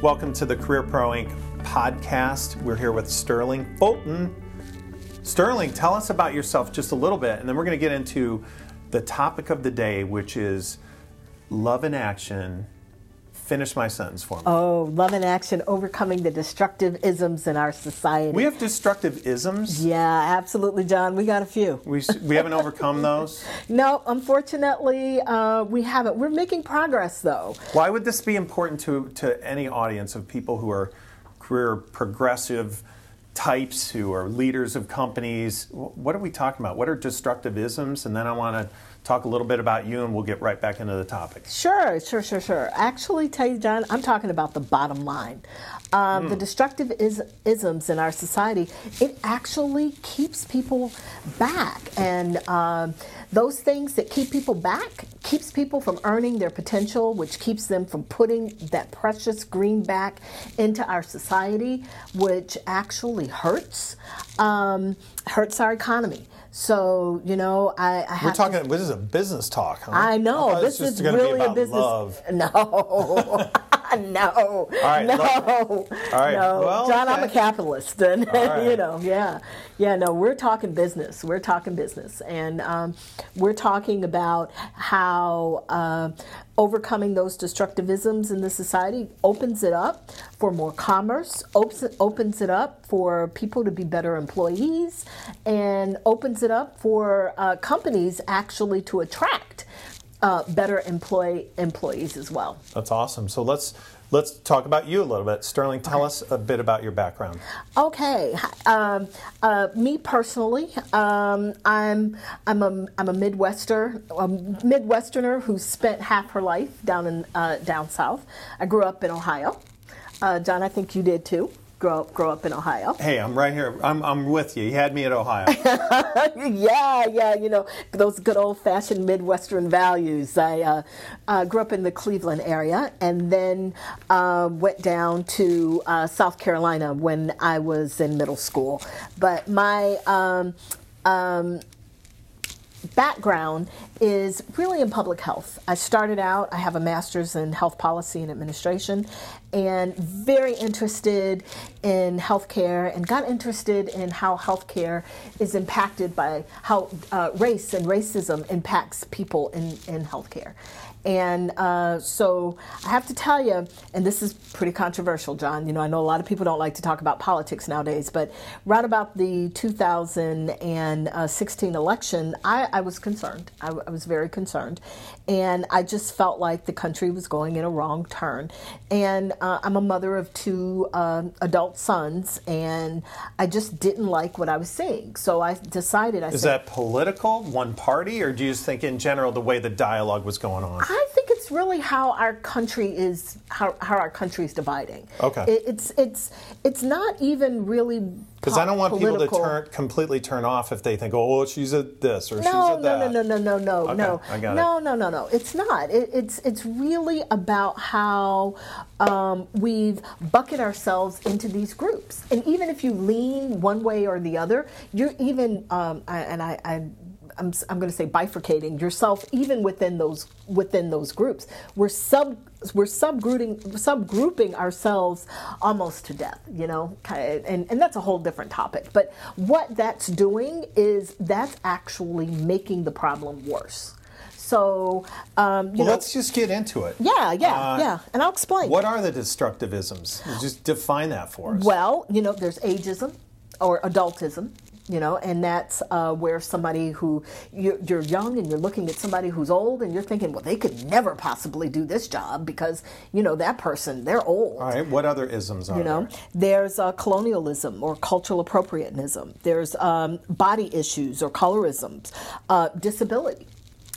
Welcome to the Career Pro Inc. podcast. We're here with Sterling Fulton. Sterling, tell us about yourself just a little bit, and then we're going to get into the topic of the day, which is love in action Finish my sentence for me. Oh, love and action, overcoming the destructive isms in our society. We have destructive isms? Yeah, absolutely, John. We got a few. We, we haven't overcome those? No, unfortunately, uh, we haven't. We're making progress, though. Why would this be important to, to any audience of people who are career progressive? Types who are leaders of companies. What are we talking about? What are destructive isms? And then I want to talk a little bit about you and we'll get right back into the topic. Sure, sure, sure, sure. Actually, tell you, John, I'm talking about the bottom line. Um, mm. The destructive is- isms in our society, it actually keeps people back. And um, those things that keep people back keeps people from earning their potential, which keeps them from putting that precious greenback into our society, which actually hurts, um, hurts our economy. So you know, I, I we're talking. To, this is a business talk. Huh? I know this is really a business. Love. No. No, All right, no, All right. no, well, John. Okay. I'm a capitalist, and right. you know, yeah, yeah. No, we're talking business. We're talking business, and um, we're talking about how uh, overcoming those destructivisms in the society opens it up for more commerce, opens opens it up for people to be better employees, and opens it up for uh, companies actually to attract uh, better employ employees as well. That's awesome. So let's let's talk about you a little bit. Sterling, tell us a bit about your background. Okay, um, uh, me personally, um, I'm I'm a I'm a Midwester a Midwesterner who spent half her life down in uh, down south. I grew up in Ohio. Uh, John, I think you did too grow up, grow up in Ohio. Hey, I'm right here. I'm, I'm with you. You had me at Ohio. yeah, yeah, you know, those good old fashioned Midwestern values. I uh, uh, grew up in the Cleveland area and then uh, went down to uh, South Carolina when I was in middle school. But my um, um, background is really in public health. I started out, I have a master's in health policy and administration, and very interested in healthcare and got interested in how healthcare is impacted by how uh, race and racism impacts people in, in healthcare. And uh, so I have to tell you, and this is pretty controversial, John. You know, I know a lot of people don't like to talk about politics nowadays, but right about the 2016 election, I, I was concerned. I, I, was very concerned. And I just felt like the country was going in a wrong turn. And uh, I'm a mother of two uh, adult sons, and I just didn't like what I was seeing. So I decided I Is said, that political, one party, or do you just think in general the way the dialogue was going on? I think it's really how our country is how, how our country is dividing. Okay. It, it's it's it's not even really because po- I don't want political. people to turn completely turn off if they think, oh, well, she's at this or no, she's at that. No, no, no, no, no, okay, no, I got no, it. no, no, no. It's not. It, it's it's really about how um, we've bucket ourselves into these groups, and even if you lean one way or the other, you're even um, I, and I, I I'm, I'm going to say bifurcating yourself even within those within those groups. We're sub we're subgrouping subgrouping ourselves almost to death, you know, and and that's a whole different topic. But what that's doing is that's actually making the problem worse. So, um, well, know, let's just get into it. Yeah, yeah, uh, yeah, and I'll explain. What are the destructivisms? Just define that for us. Well, you know, there's ageism or adultism you know and that's uh, where somebody who you're, you're, young and you're looking at somebody who's old and you're thinking well they could never possibly do this job because you know that person they're old. All right what other isms are you know there? there's uh, colonialism or cultural appropriateness there's um, body issues or colorisms uh, disability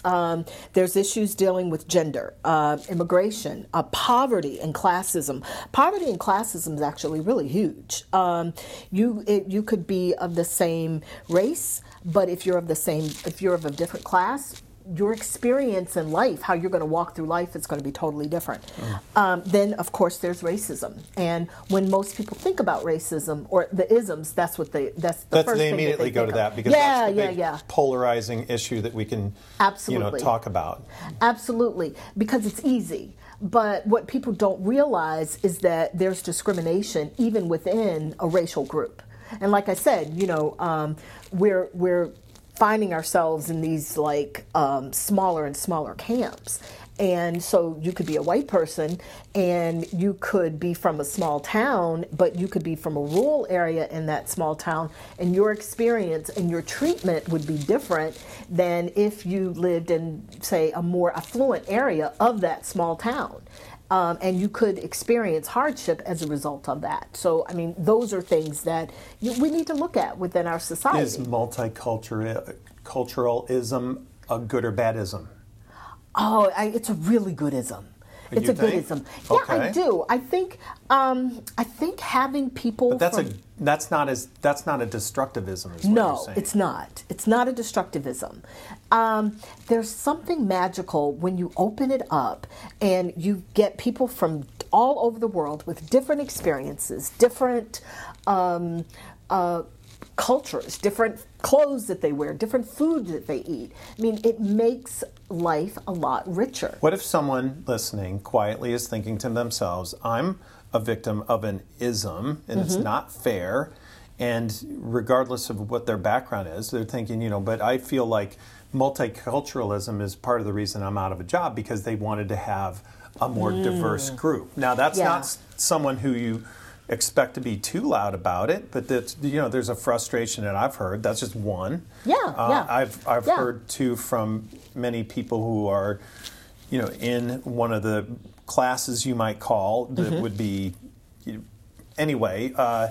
um, there's issues dealing with gender, uh, immigration, uh, poverty, and classism. Poverty and classism is actually really huge. Um, you it, you could be of the same race, but if you're of the same, if you're of a different class, your experience in life, how you're going to walk through life, is going to be totally different. Mm. Um, then, of course, there's racism, and when most people think about racism or the isms, that's what they that's the that's, first they thing immediately that they go to that because yeah, that's the yeah, big yeah. polarizing issue that we can absolutely you know talk about. Absolutely, because it's easy. But what people don't realize is that there's discrimination even within a racial group. And like I said, you know, um, we're we're finding ourselves in these like um, smaller and smaller camps. And so you could be a white person and you could be from a small town, but you could be from a rural area in that small town, and your experience and your treatment would be different than if you lived in, say, a more affluent area of that small town. Um, and you could experience hardship as a result of that. So, I mean, those are things that you, we need to look at within our society. Is multiculturalism a good or bad ism? Oh, I, it's a really good ism. It's You a good ism. Yeah, I do. I think. Um, I think having people. But that's from, a that's not as that's not a destructivism. Is no, saying. it's not. It's not a destructivism. Um, there's something magical when you open it up and you get people from all over the world with different experiences, different um, uh, cultures, different clothes that they wear, different food that they eat. I mean, it makes life a lot richer. What if someone listening quietly is thinking to themselves, I'm a victim of an ism and it's Mm-hmm. not fair? And regardless of what their background is, they're thinking, you know, but I feel like multiculturalism is part of the reason I'm out of a job because they wanted to have a more diverse group. Now, that's Mm. Yeah. not someone who you expect to be too loud about it, but that's you know, there's a frustration that I've heard. That's just one. Yeah, Uh, yeah. I've I've Yeah. heard too from many people who are, you know, in one of the classes you might call that Mm-hmm. would be, you know, anyway. Uh,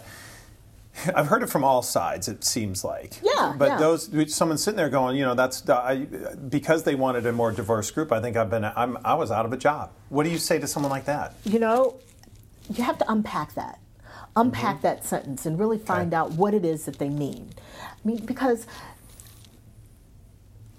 I've heard it from all sides. It seems like. Yeah, But yeah. those someone sitting there going, you know, that's I, because they wanted a more diverse group. I think I've been I'm, I was out of a job. What do you say to someone like that? you know, you have to unpack that. Unpack that sentence and really find Okay. out what it is that they mean. I mean, because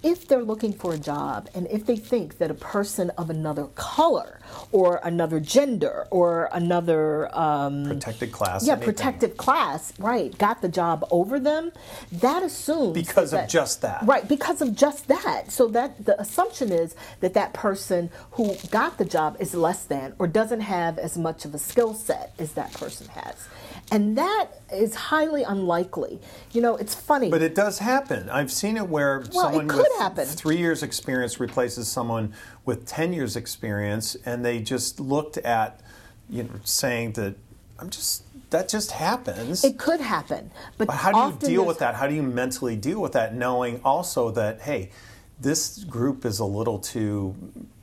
if they're looking for a job and if they think that a person of another color or another gender or another um, Protected class. yeah anything. protected class right got the job over them that assumes Because of just that. right because of just that so that the assumption is that that person who got the job is less than or doesn't have as much of a skill set as that person has and that is highly unlikely you know it's funny But it does happen. I've seen it where Well, it someone could with happen. three years experience replaces someone with ten years experience, and they just looked at, you know, saying that I'm just that just happens. it could happen but But how do you deal with that? How do you mentally deal with that, knowing also that hey, this group is a little too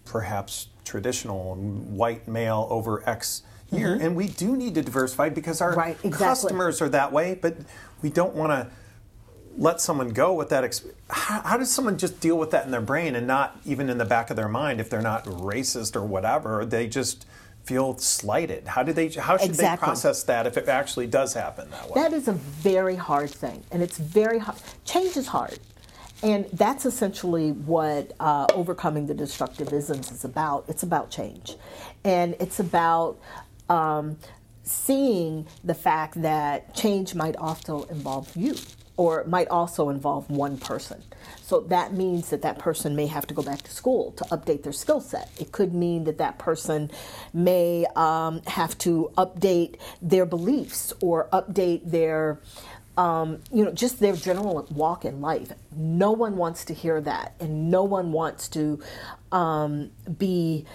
perhaps traditional and white male over X year, and we do need to diversify because our Mm-hmm. Right, exactly. customers are that way, but we don't want to let someone go with that. Exp- how, how does someone just deal with that in their brain and not even in the back of their mind if they're not racist or whatever? They just feel slighted. How do they? How should they process that if it actually does happen that way? That is a very hard thing, and it's very hard. Change is hard, and that's essentially what uh, overcoming the destructive isms is about. It's about change, and it's about um, seeing the fact that change might also involve you, or might also involve one person. So that means that that person may have to go back to school to update their skill set. It could mean that that person may um, have to update their beliefs or update their, um, you know, just their general walk in life. No one wants to hear that, and no one wants to um, be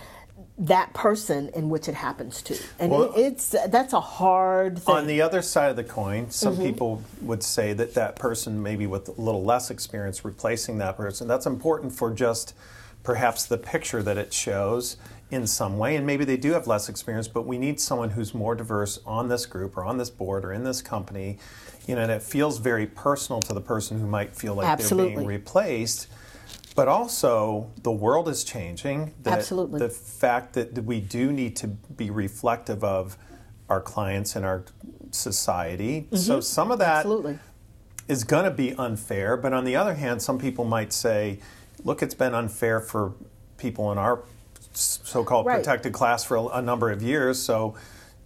that person in which it happens to. And Well- it, it's that's a hard thing. On the other side of the coin, some Mm-hmm. people would say that that person, maybe with a little less experience, replacing that person, that's important for just perhaps the picture that it shows in some way. And maybe they do have less experience, but we need someone who's more diverse on this group or on this board or in this company. You know, and it feels very personal to the person who might feel like they're being replaced. But also, the world is changing. That Absolutely. The fact that we do need to be reflective of our clients and our society. So some of that Mm-hmm. Absolutely. is going to be unfair. But on the other hand, some people might say, look, it's been unfair for people in our so called Right. protected class for a, a number of years. So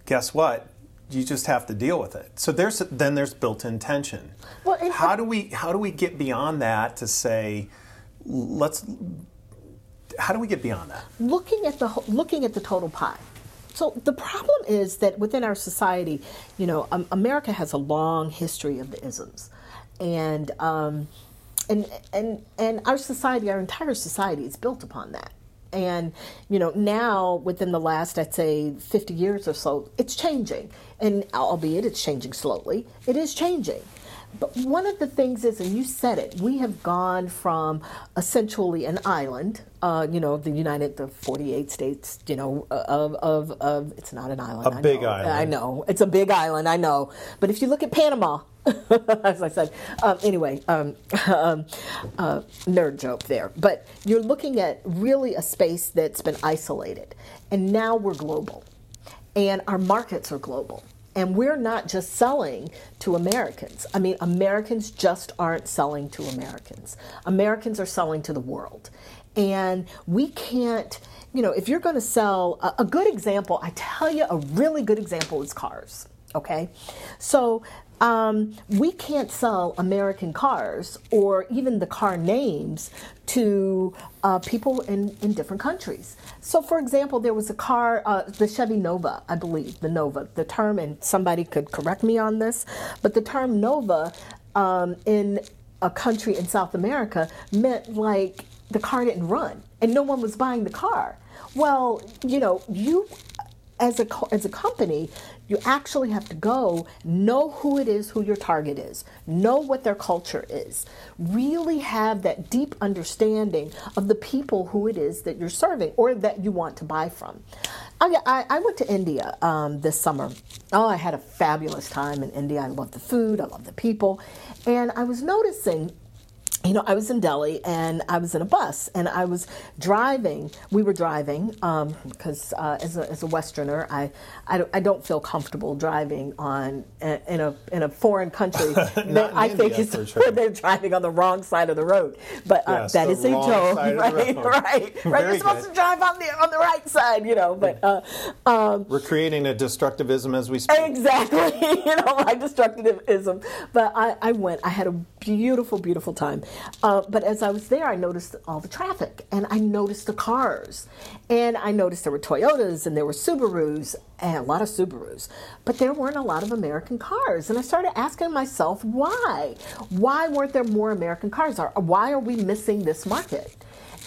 guess what? You just have to deal with it. So there's then there's built-in tension. Well, how do we how do we get beyond that to say let's how do we get beyond that? looking at the looking at the total pie. So the problem is that within our society, you know, um, America has a long history of the isms, and um, and and and our society, our entire society, is built upon that. And you know, now within the last, I'd say, fifty years or so, it's changing, and albeit it's changing slowly, it is changing. But one of the things is, and you said it, we have gone from essentially an island, uh, you know, the United, the 48 states, you know, of, of, of it's not an island. A I big know, island. I know. It's a big island, I know. But if you look at Panama, as I said, um, anyway, um, um, uh, nerd joke there. But you're looking at really a space that's been isolated. And now we're global. And our markets are global. And we're not just selling to Americans. I mean, Americans just aren't selling to Americans. Americans are selling to the world. And we can't, you know, if you're going to sell, a, a good example, I tell you, a really good example is cars. Okay? So um, we can't sell American cars or even the car names to uh, people in, in different countries. So, for example, there was a car, uh, the Chevy Nova, I believe, the Nova, the term, and somebody could correct me on this, but the term Nova um, in a country in South America meant like the car didn't run and no one was buying the car. Well, you know, you as a as a company, you actually have to go know who it is, who your target is, know what their culture is, really have that deep understanding of the people who it is that you're serving or that you want to buy from. I, I, I went to India um, this summer. Oh, I had a fabulous time in India. I love the food, I love the people, and I was noticing you know, I was in Delhi and I was in a bus and I was driving. We were driving because um, uh, as, a, as a Westerner, I, I, don't, I don't feel comfortable driving on in a in a foreign country. that I India, think is sure. they're driving on the wrong side of the road. But uh, Yes, that is a joke, side of the right? Right, right. Very You're supposed good. to drive on the on the right side, you know. But uh, um, We're creating a destructivism as we speak. Exactly, you know, my destructivism. But I, I went. I had a beautiful, beautiful time. Uh, but as I was there, I noticed all the traffic, and I noticed the cars, and I noticed there were Toyotas and there were Subarus and a lot of Subarus, but there weren't a lot of American cars. And I started asking myself, why? Why weren't there more American cars? Why are we missing this market?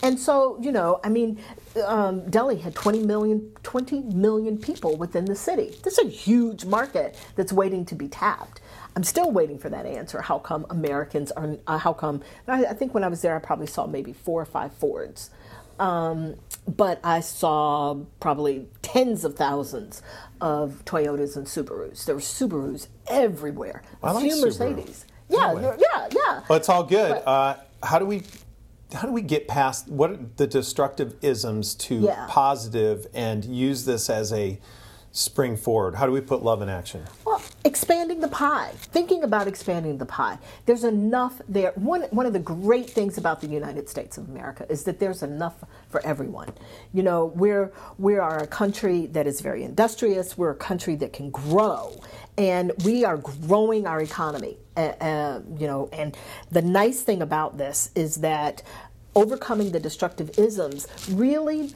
And so, you know, I mean, um, Delhi had 20 million, 20 million people within the city. This is a huge market that's waiting to be tapped. I'm still waiting for that answer. How come Americans are, uh, how come, I, I think when I was there, I probably saw maybe four or five Fords. Um, but I saw probably tens of thousands of Toyotas and Subarus. There were Subarus everywhere. I like Few Subaru. Mercedes. Yeah, Anyway. yeah, yeah. Well, it's all good. But- Uh, how do we how do we get past what are the destructive isms to Yeah. positive and use this as a spring forward? How do we put love in action? Well, expanding the pie. Thinking about expanding the pie. There's enough there. One one of the great things about the United States of America is that there's enough for everyone. You know, we're we are a country that is very industrious. We're a country that can grow, and we are growing our economy. Uh, uh, you know, and the nice thing about this is that overcoming the destructive isms really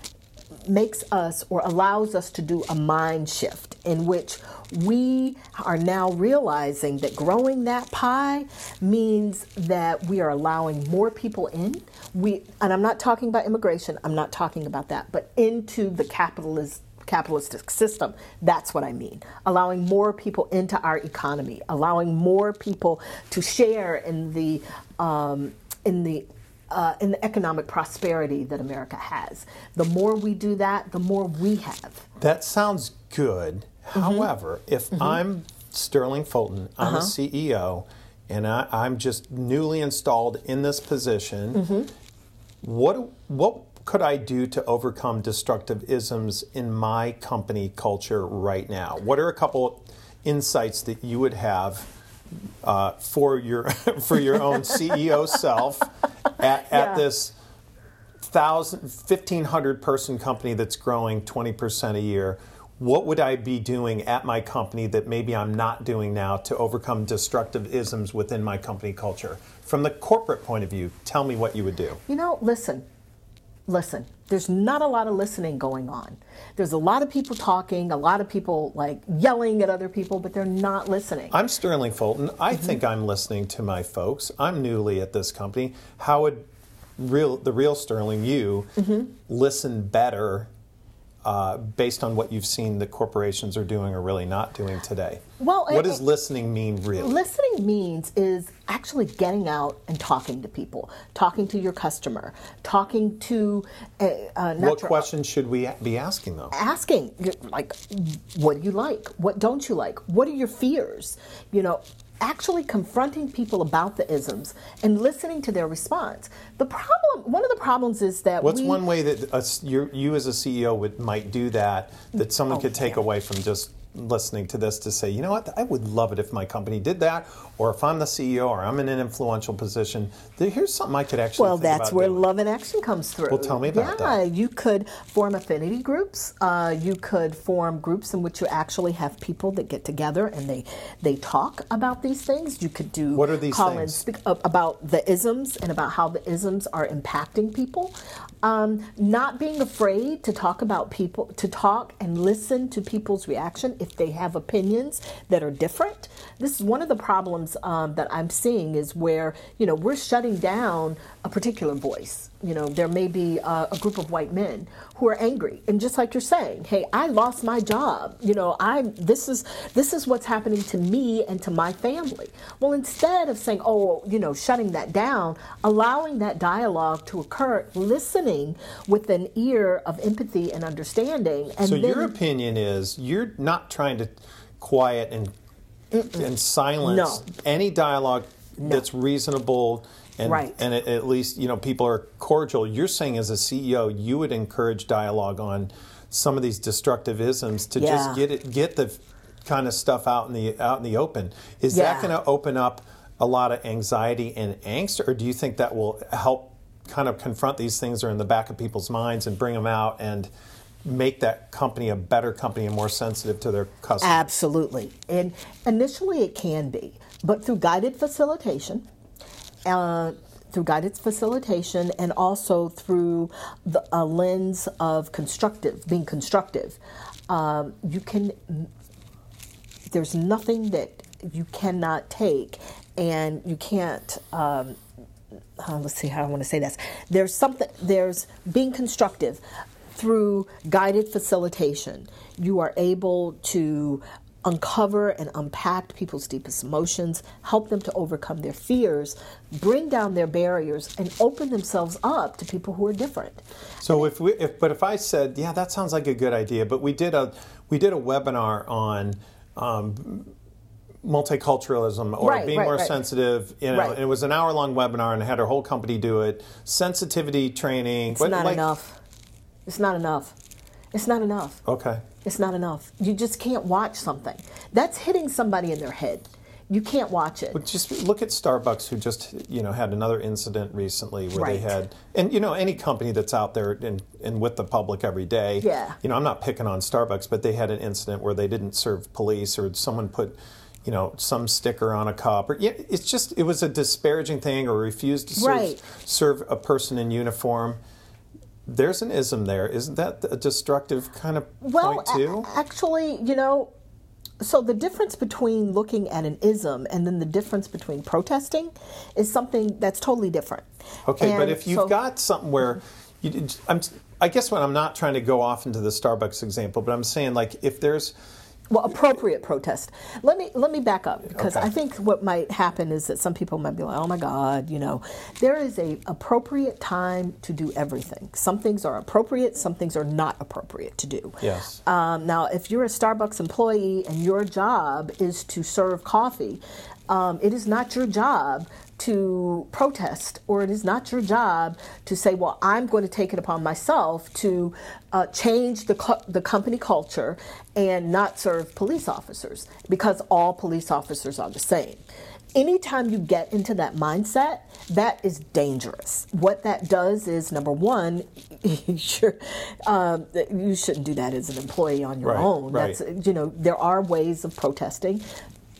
makes us or allows us to do a mind shift in which we are now realizing that growing that pie means that we are allowing more people in. We and I'm not talking about immigration I'm not talking about that but into the capitalist capitalistic system that's what I mean. Allowing more people into our economy allowing more people to share in the um, in the uh, in the economic prosperity that America has. The more we do that, the more we have. That sounds good. Mm-hmm. However, if I'm Sterling Fulton, I'm Uh-huh. a CEO, and I, I'm just newly installed in this position, Mm-hmm. what what could I do to overcome destructive isms in my company culture right now? What are a couple insights that you would have uh, for your for your own CEO self at, Yeah. at this thousand, 1500 person company that's growing 20% a year, what would I be doing at my company that maybe I'm not doing now to overcome destructive isms within my company culture? From the corporate point of view, tell me what you would do. You know, listen, listen. There's not a lot of listening going on. There's a lot of people talking, a lot of people like yelling at other people, but they're not listening. I'm Sterling Fulton. I mm-hmm. think I'm listening to my folks. I'm newly at this company. How would real the real Sterling you mm-hmm. listen better uh, based on what you've seen the corporations are doing or really not doing today? Well, what I- does listening mean really? Listening means is actually getting out and talking to people, talking to your customer, talking to uh, uh, not what your- questions should we be asking though? asking like what do you like what don't you like what are your fears you know actually confronting people about the isms and listening to their response the problem one of the problems is that What's we, one way that us, you you as a CEO would might do that that someone Oh, could take yeah. away from just listening to this to say, you know what, I would love it if my company did that, or if I'm the CEO or I'm in an influential position, here's something I could actually. well, that's where doing. love and action comes through. Well, tell me about that. yeah, that. you could form affinity groups. Uh, you could form groups in which you actually have people that get together and they they talk about these things. You could do What are these call-ins things? speak about the isms and about how the isms are impacting people. Um, not being afraid to talk about people, to talk and listen to people's reaction if they have opinions that are different. This is one of the problems um, that I'm seeing is where you know we're shutting down a particular voice. You know, there may be a, a group of white men who are angry, and just like you're saying, hey, I lost my job. You know, I this is this is what's happening to me and to my family. Well, instead of saying, oh, you know, shutting that down, allowing that dialogue to occur, listening with an ear of empathy and understanding, and So then your opinion is you're not trying to quiet and and silence No. any dialogue that's reasonable and Right. and at, at least you know people are cordial. You're saying as a CEO you would encourage dialogue on some of these destructive isms to Yeah. just get it get the kind of stuff out in the out in the open. Is Yeah. that going to open up a lot of anxiety and angst, or do you think that will help kind of confront these things that are in the back of people's minds and bring them out and make that company a better company and more sensitive to their customers? Absolutely. And initially it can be, but through guided facilitation, uh, through guided facilitation, and also through the, a lens of constructive, being constructive, um, you can. There's nothing that you cannot take, and you can't. Um, uh, let's see how I want to say this. There's something. There's being constructive through guided facilitation. You are able to uncover and unpack people's deepest emotions, help them to overcome their fears, bring down their barriers, and open themselves up to people who are different. So if we, if, but if I said, yeah, that sounds like a good idea, but we did a, we did a webinar on um, multiculturalism or Right, being right, more right. sensitive. You know, Right. and it was an hour long webinar, and I had our whole company do it. Sensitivity training. It's not enough. It's not enough. It's not enough. Okay. It's not enough. You just can't watch something. That's hitting somebody in their head. You can't watch it. But just look at Starbucks, who just you know had another incident recently where Right. they had, and you know any company that's out there and, and with the public every day. Yeah. You know I'm not picking on Starbucks, but they had an incident where they didn't serve police or someone put, you know, some sticker on a cup or it's just it was a disparaging thing or refused to serve, Right. serve a person in uniform. There's an ism there, isn't that a destructive kind of Well, point too? a- actually, you know, so the difference between looking at an ism and then the difference between protesting is something that's totally different. Okay, but if you've so- got something where you, I'm, I guess when I'm not trying to go off into the Starbucks example, but I'm saying like if there's well appropriate protest let me let me back up because Okay. i think what might happen is that some people might be like oh my god you know there is a appropriate time to do everything some things are appropriate some things are not appropriate to do Yes. um, now if you're a starbucks employee and your job is to serve coffee um, it is not your job to protest, or it is not your job to say, "Well, I'm going to take it upon myself to uh, change the co- the company culture and not serve police officers because all police officers are the same." Anytime you get into that mindset, that is dangerous. What that does is number one, um, you shouldn't do that as an employee on your Right, own. right. That's you know there are ways of protesting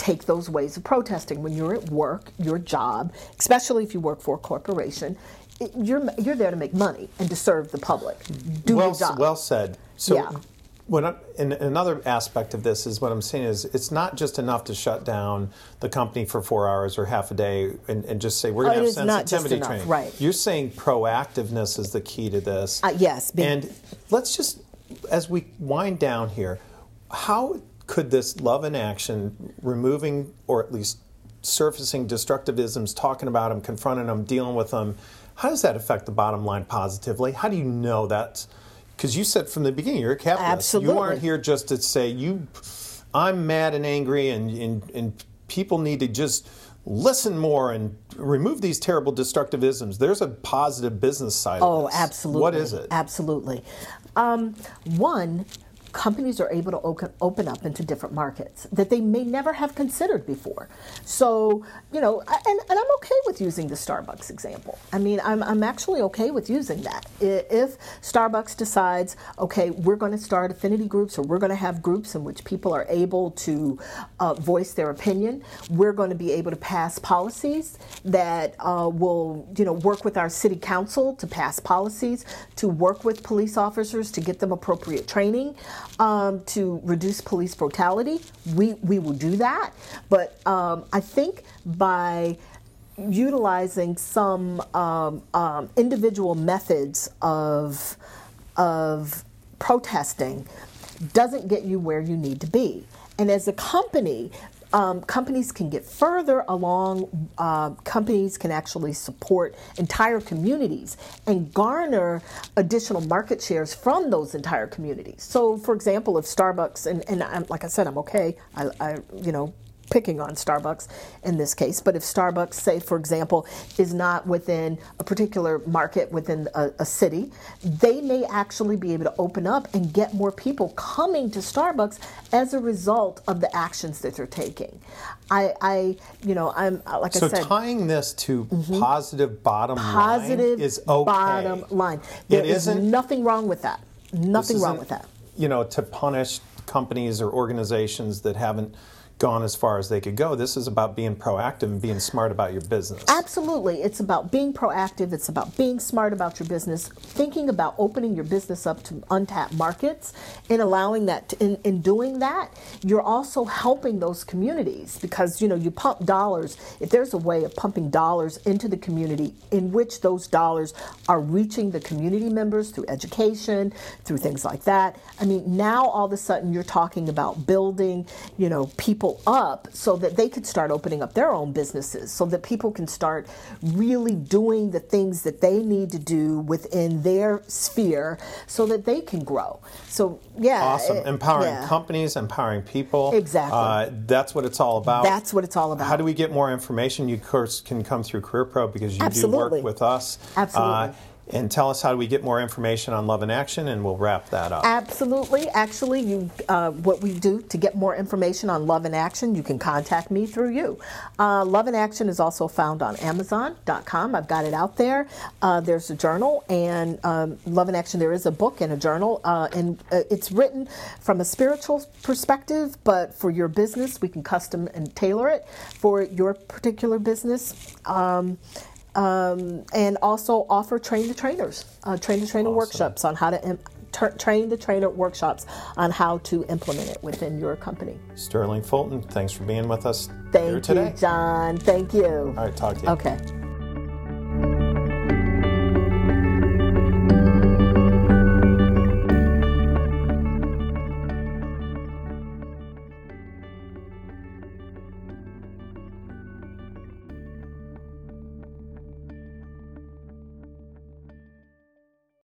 take those ways of protesting when you're at work your job especially if you work for a corporation you're you're there to make money and to serve the public. Do well, your job. well said. So, Yeah. when I, and another aspect of this is what I'm saying is it's not just enough to shut down the company for four hours or half a day and, and just say we're Oh, going to is have sensitivity enough, training. right. You're saying proactiveness is the key to this. Uh, yes, being- and let's just as we wind down here, how could this love in action, removing or at least surfacing destructivisms, talking about them, confronting them, dealing with them, how does that affect the bottom line positively? How do you know that? Because you said from the beginning you're a capitalist. Absolutely. You aren't here just to say you. I'm mad and angry, and, and and people need to just listen more and remove these terrible destructivisms. There's a positive business side. of Oh, absolutely. What is it? Absolutely. Um, one, companies are able to open, open up into different markets that they may never have considered before. So, you know, and, and I'm okay with using the Starbucks example. I mean, I'm, I'm actually okay with using that. If Starbucks decides, okay, we're going to start affinity groups or we're going to have groups in which people are able to uh, voice their opinion, we're going to be able to pass policies that uh, will, you know, work with our city council to pass policies, to work with police officers to get them appropriate training, um, to reduce police brutality. We we will do that, but um, I think by utilizing some um, um, individual methods of of protesting doesn't get you where you need to be. And as a company, um, companies can get further along. Uh, companies can actually support entire communities and garner additional market shares from those entire communities. So, for example, if Starbucks and, and I'm, like I said, I'm okay. I, I you know picking on Starbucks in this case, but if Starbucks, say for example, is not within a particular market within a, a, city, they may actually be able to open up and get more people coming to Starbucks as a result of the actions that they're taking. I, I you know, I'm like so I said. Mm-hmm. tying this to positive bottom positive line is okay. bottom line. There It is isn't- nothing wrong with that. Nothing wrong with that. You know, to punish companies or organizations that haven't gone as far as they could go. This is about being proactive and being smart about your business. Absolutely. It's about being proactive. It's about being smart about your business, thinking about opening your business up to untapped markets and allowing that to, in, in doing that, you're also helping those communities because you know you pump dollars. If there's a way of pumping dollars into the community in which those dollars are reaching the community members through education, through things like that. I mean, now all of a sudden you're talking about building, you know, people up so that they could start opening up their own businesses so that people can start really doing the things that they need to do within their sphere so that they can grow. So, yeah. Awesome. it- empowering yeah. companies, empowering people. Exactly. Uh, that's what it's all about. That's what it's all about. How do we get more information? You, of course, can come through Career Pro because you Absolutely. do work with us. Absolutely. And tell us how do we get more information on Love in Action, and we'll wrap that up. Absolutely. Actually, you uh, what we do to get more information on Love in Action, you can contact me through you. Uh, Love in Action is also found on Amazon.com. I've got it out there. Uh, there's a journal, and um, Love in Action. There is a book and a journal, uh, and uh, it's written from a spiritual perspective, but for your business, we can custom and tailor it for your particular business. Um, um, and also offer train the trainers, uh, train the trainer Awesome. workshops on how to im- tra- train the trainer workshops on how to implement it within your company. Sterling Fulton, thanks for being with us here Thank today. you, John. Thank you. All right, talk to you. Okay.